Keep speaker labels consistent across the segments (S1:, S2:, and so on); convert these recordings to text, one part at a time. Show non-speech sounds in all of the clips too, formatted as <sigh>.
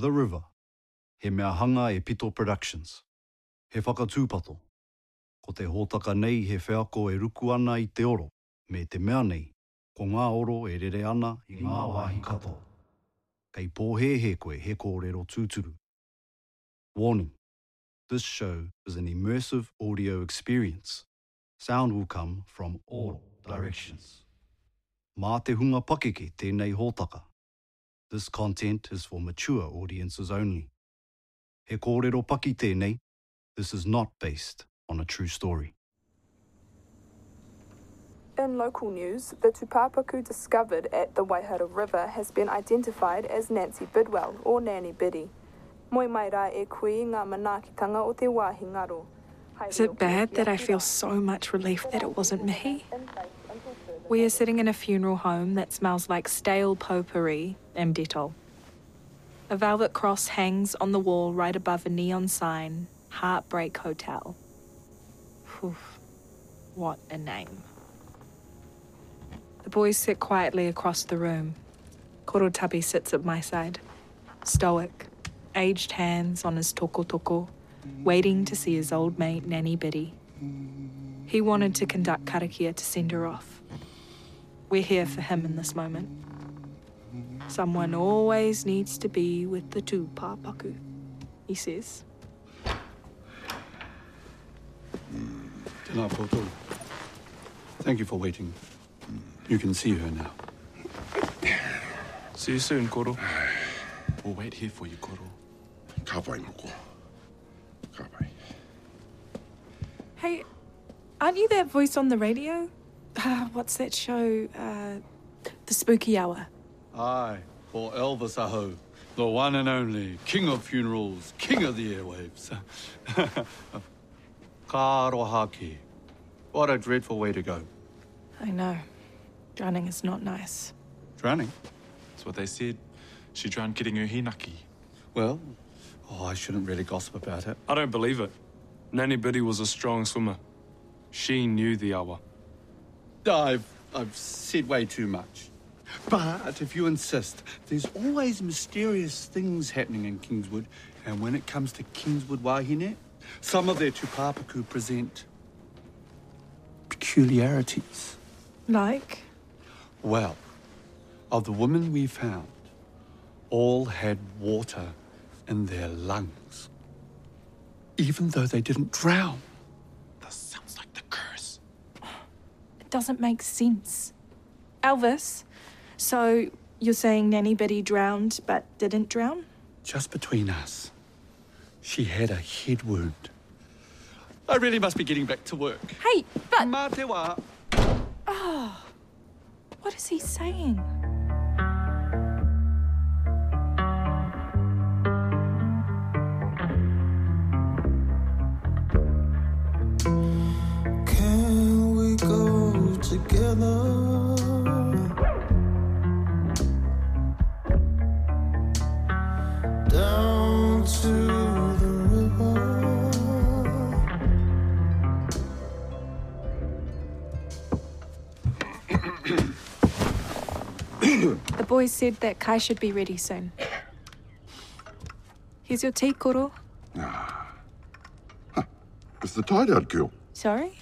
S1: The River, he mea hanga e Pito Productions. He whakatūpato. Ko te hōtaka nei he whiako e ruku ana i te oro, me te mea nei, ko ngā oro e rere ana i ngā wāhi kato. Kei pōhe he koe he kōrero tūturu. Warning. This show is an immersive audio experience. Sound will come from all directions. Mā te hunga pakeke tēnei hōtaka. This content is for mature audiences only. He kōrero paki tēnei, this is not based on a true story.
S2: In local news, the tupapaku discovered at the Waihara River has been identified as Nancy Bidwell or Nanny Biddy. Moi mai rā e kui ngā manaakitanga o te wāhi ngaro.
S3: Is it bad that I feel so much relief that it wasn't me? We are sitting in a funeral home that smells like stale potpourri and Dettol. A velvet cross hangs on the wall right above a neon sign Heartbreak Hotel. Phew, what a name. The boys sit quietly across the room. Korotabi sits at my side, stoic, aged hands on his toko toko, waiting to see his old mate Nanny Biddy. He wanted to conduct karakia to send her off. We're here for him in this moment. Someone always needs to be with the tupapaku, he says.
S1: Tēnā. Thank you for waiting. You can see her now.
S4: See you soon, Koro. We'll wait here for you, Koro.
S5: Ka pai moko. Kabai.
S3: Hey, aren't you that voice on the radio? Uh, what's that show? Uh, the Spooky Hour.
S1: Aye, for Elvis Aho, the one and only king of funerals, king of the airwaves. <laughs> Ka rohaki. What a dreadful way to go.
S3: I know. Drowning is not nice.
S1: Drowning?
S4: That's what they said. She drowned getting her hinaki.
S1: Well, oh, I shouldn't really gossip about it.
S6: I don't believe it. Nanny Biddy was a strong swimmer. She knew the hour.
S1: I've, I've said way too much. But if you insist, there's always mysterious things happening in Kingswood, and when it comes to Kingswood Wahine, some of their tupapaku present peculiarities.
S3: Like?
S1: Well, of the women we found, all had water in their lungs. Even though they didn't drown.
S4: That sounds like the curse.
S3: It doesn't make sense. Elvis, so you're saying Nanny Biddy drowned but didn't drown?
S1: Just between us, she had a head wound. I really must be getting back to work.
S3: Hey, but
S1: Mā te wā.
S3: what is he saying?
S7: The.
S3: Boys said that Kai should be ready soon. Here's your tea, Koro.
S5: Ah, It's the tie-dyed girl.
S3: Sorry?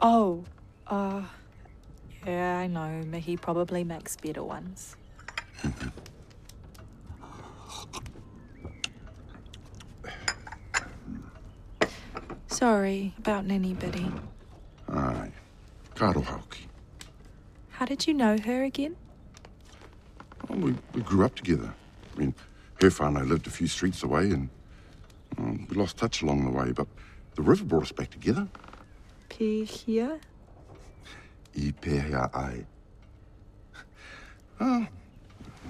S3: Oh, uh, yeah, I know. He probably makes better ones. Sorry about Nanny Biddy.
S5: Aye. Ka rohauki.
S3: How did you know her again?
S5: Well, we, we grew up together. I mean, her whānau lived a few streets away and um, we lost touch along the way, but the river brought us back together.
S3: Pihia?
S5: I pēhea ai. Oh,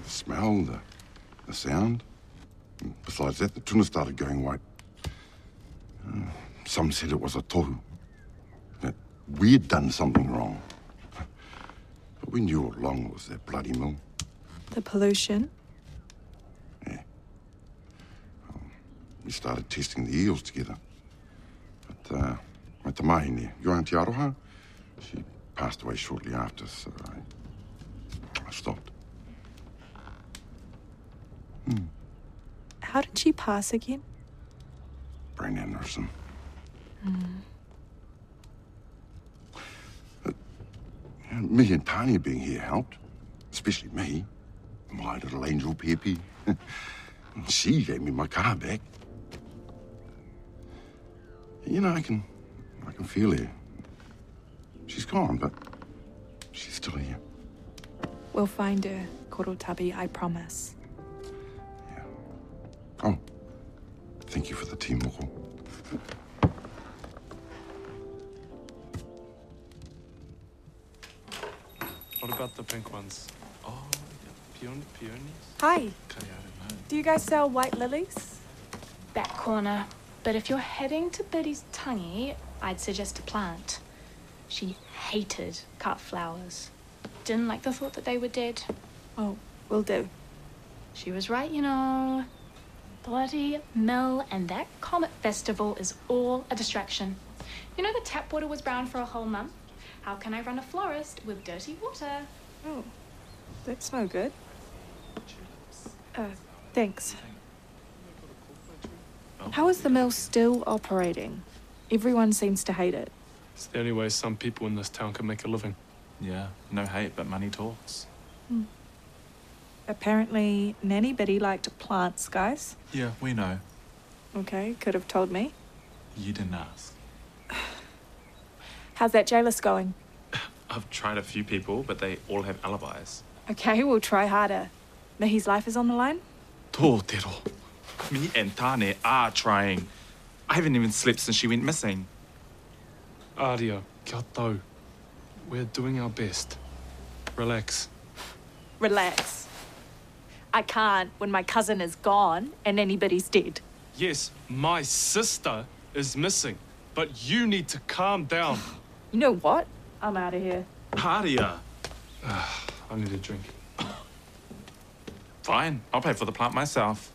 S5: the smell, the, the sound. Besides that, the tuna started going white. Uh, some said it was a tohu. That we'd done something wrong. But we knew all along it was that bloody mill.
S3: The pollution? Yeah.
S5: We started testing the eels together. But, uh, my te mahine, your auntie Aroha, she passed away shortly after, so I, I stopped. Hmm.
S3: How did she pass again?
S5: Brain aneurysm. Uh, you know, me and Tanya being here helped, especially me. My little angel Peppy. <laughs> she gave me my car back. You know, I can, I can feel her. She's gone, but she's still here.
S3: We'll find her, Korotabi, I promise. Yeah.
S5: Oh, thank you for the tea, Moko.
S6: What about the pink ones? Oh, yeah. Peony, peonies?
S3: Hi, do you guys sell white lilies?
S8: back corner. But if you're heading to Biddy's tangi, I'd suggest a plant. She hated cut flowers. Didn't like the thought that they were dead.
S3: Oh, will do.
S8: She was right, you know. Bloody mill and that comet festival is all a distraction. You know the tap water was brown for a whole month? How can I run a florist with dirty water?
S3: Oh, that's no good. Uh, thanks. How is the mill still operating? Everyone seems to hate it.
S6: It's the only way some people in this town can make a living.
S4: Yeah, no hate, but money talks. Hmm.
S3: Apparently, Nanny Biddy liked plants, guys.
S4: Yeah, we know.
S3: Okay, could have told me.
S4: You didn't ask. <sighs>
S3: How's that jailist going? <sighs>
S4: I've tried a few people, but they all have alibis.
S3: Okay, we'll try harder. Mihi's life is on the line?
S4: Tōtero. Me and Tane are trying. I haven't even slept since she went missing.
S6: Aria, kia. We're doing our best. Relax.
S3: Relax. I can't when my cousin is gone and anybody's dead.
S6: Yes, my sister is missing, but you need to calm down. <sighs>
S3: You know what? I'm out of here.
S4: Haria. <sighs>
S6: I need a drink.
S4: Fine, I'll pay for the plant myself.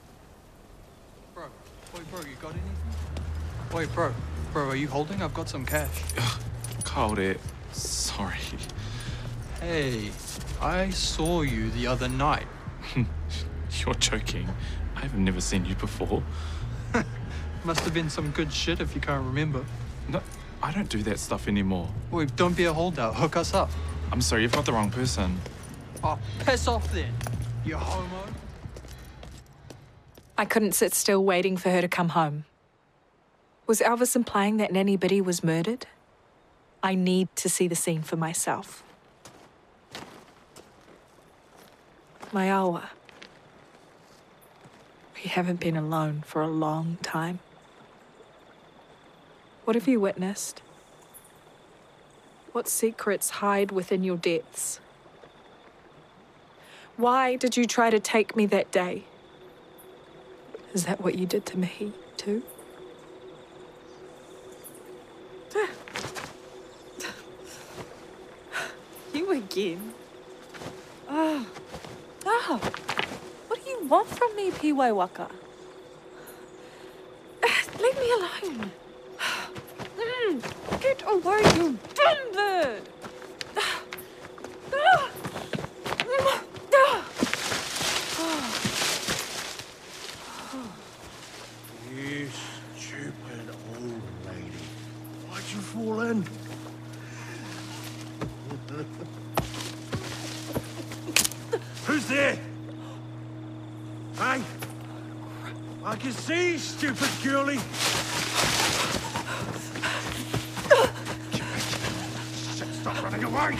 S9: Bro, wait, bro, you got anything? Wait, bro, bro, are you holding? I've got some cash.
S4: Called it. Sorry.
S9: Hey, I saw you the other night. <laughs>
S4: You're joking. I've never seen you before. <laughs>
S9: Must have been some good shit if you can't remember.
S4: No, I don't do that stuff anymore.
S9: Wait, don't be a holdout. Hook us up.
S4: I'm sorry, you've got the wrong person.
S9: Oh, piss off then, you homo.
S3: I couldn't sit still waiting for her to come home. Was Elvis implying that Nanny Biddy was murdered? I need to see the scene for myself. My awa. We haven't been alone for a long time. What have you witnessed? What secrets hide within your depths? Why did you try to take me that day? Is that what you did to me, too? you again. Oh. Oh. What do you want from me, Pīwakawaka? <sighs> Leave me alone. <sighs> Mm, Get away, you dumb bird!
S7: Hey? I can see, you, stupid girlie. Shit, Stop running away!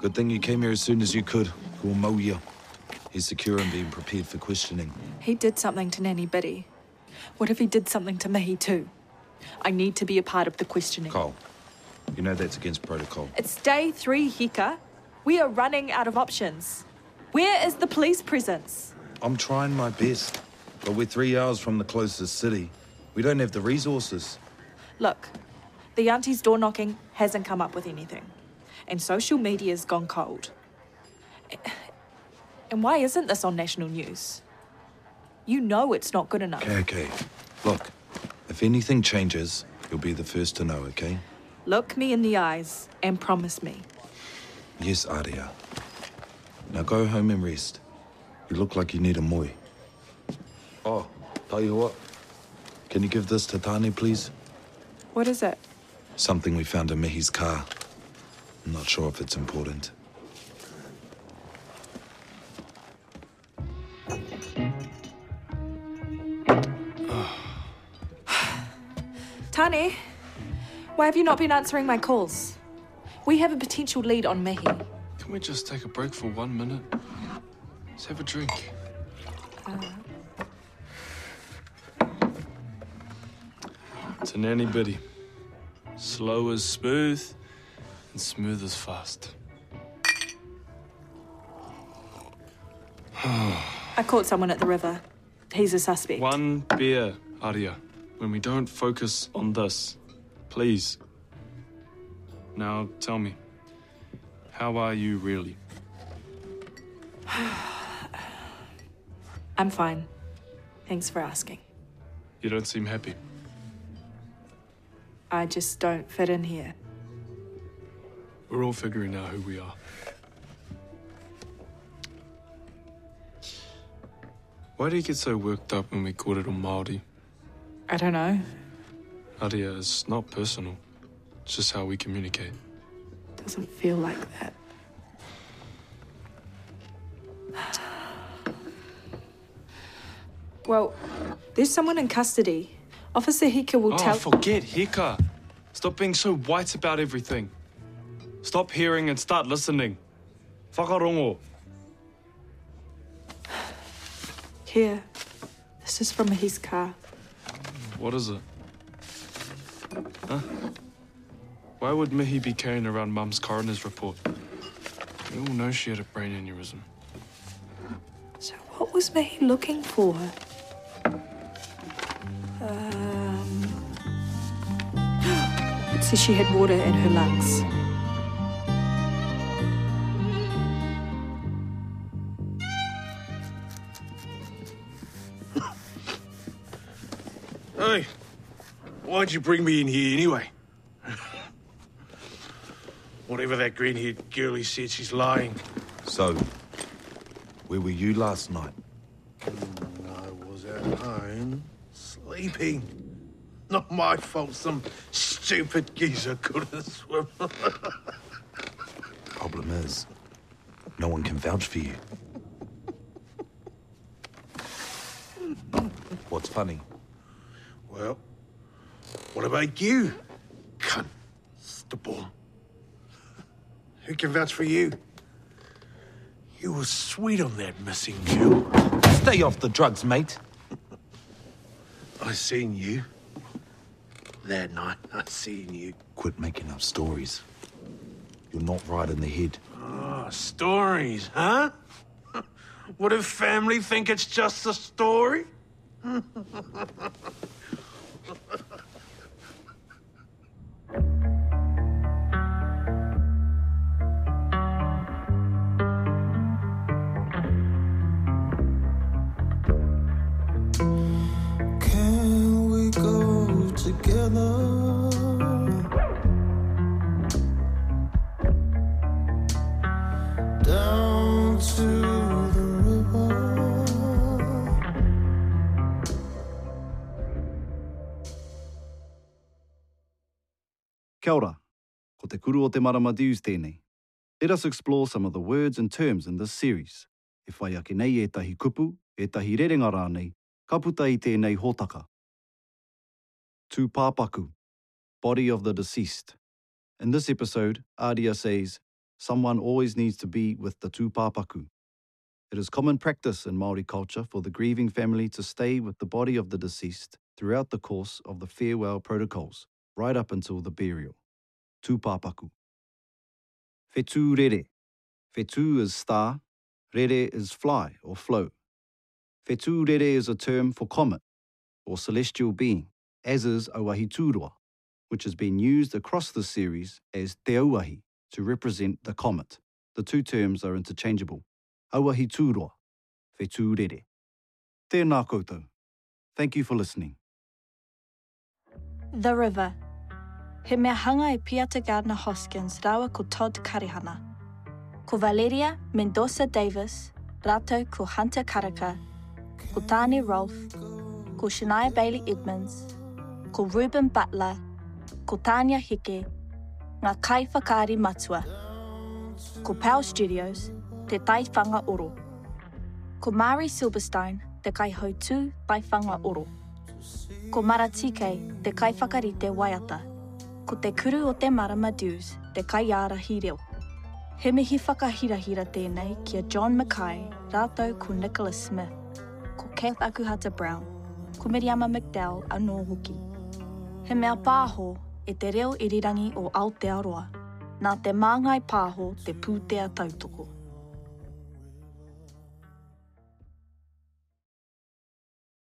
S10: Good thing you came here as soon as you could. We'll mow you. He's secure and being prepared for questioning.
S3: He did something to Nanny Biddy. What if he did something to me, too? I need to be a part of the questioning.
S10: Cole, you know that's against protocol.
S3: It's day three, Hika. We are running out of options. Where is the police presence?
S10: I'm trying my best, but we're three hours from the closest city. We don't have the resources.
S3: Look, the auntie's door knocking hasn't come up with anything, and social media's gone cold. And why isn't this on national news? You know it's not good enough.
S10: Okay, okay. Look, if anything changes, you'll be the first to know, okay?
S3: Look me in the eyes and promise me.
S10: Yes, Aria. Now go home and rest. You look like you need a moi. Oh, tell you what. Can you give this to Tani, please?
S3: What is it?
S10: Something we found in Mihi's car. I'm not sure if it's important.
S3: Tani, why have you not been answering my calls? We have a potential lead on Mihi.
S6: Can we just take a break for one minute? Let's have a drink. Uh. It's a nanny biddy. Slow as smooth, and smooth as fast. <sighs>
S3: I caught someone at the river. He's a suspect.
S6: One beer, Aria. When we don't focus on this, please. Now tell me, how are you really? <sighs>
S3: I'm fine. Thanks for asking.
S6: You don't seem happy.
S3: I just don't fit in here.
S6: We're all figuring out who we are. Why do you get so worked up when we call it a Māori?
S3: I don't know.
S6: Aria, it's not personal. It's just how we communicate.
S3: Doesn't feel like that. <sighs> Well, there's someone in custody. Officer Hika will tell
S6: oh,
S3: tell.
S6: forget Hika. Stop being so white about everything. Stop hearing and start listening. Whakarongo.
S3: Here. This is from his car.
S6: What is it? Huh? Why would Mihi be carrying around Mum's coroner's report? We all know she had a brain aneurysm.
S3: So, what was Mihi looking for? Um. <gasps> It says she had water in her lungs.
S7: Hey, why'd you bring me in here anyway? <laughs> Whatever that green-haired girlie said, she's lying.
S10: So, where were you last night?
S7: I was at home, sleeping. Not my fault some stupid geezer couldn't swim. <laughs>
S10: Problem is, no one can vouch for you. <laughs> What's funny?
S7: Well, what about you, constable? Who can vouch for you? You were sweet on that missing girl.
S10: Stay off the drugs, mate.
S7: I seen you. That night, I seen you.
S10: Quit making up stories. You're not right in the head.
S7: Ah, stories, huh? <laughs> What if family think it's just a story? <laughs>
S1: Kia ora, ko te kuru o te marama dius tēnei. Let us explore some of the words and terms in this series. E whai ake nei e tahi kupu, e tahi rerenga rānei, ka puta i tēnei hōtaka. Tū pāpaku, body of the deceased. In this episode, Adia says, someone always needs to be with the tū pāpaku. It is common practice in Māori culture for the grieving family to stay with the body of the deceased throughout the course of the farewell protocols, right up until the burial. Tū pāpaku. Whetū rere. Whetū is star, rere is fly or flow. Whetū rere is a term for comet or celestial being, as is Auahi Tūroa, which has been used across the series as Te Auahi to represent the comet. The two terms are interchangeable. Auahi Tūroa, Whetū rere. Tēnā koutou. Thank you for listening.
S11: The River. He mea hanga e Piata Gardner Hoskins rawa ko Todd Karihana. Ko Valeria Mendoza Davis, rātou ko Hunter Karaka, ko Tani Rolfe, ko Shania Bailey Edmonds, ko Ruben Butler, ko Tania Hike, ngā kai whakaari matua. Ko Pau Studios, te taiwhanga oro. Ko Mari Silverstein, te kai hautū taiwhanga oro. Ko Maratike, te kai whakarite waiata. Ko te kuru o te marama dues, te kai ara hi reo. He mihi whakahirahira tēnei kia John Mackay, rātou ko Nicholas Smith, ko Kath Akuhata Brown, ko Miriama McDowell anō hoki. He mea pāho e te reo irirangi o Aotearoa, nā te māngai pāho te pūtea tautoko.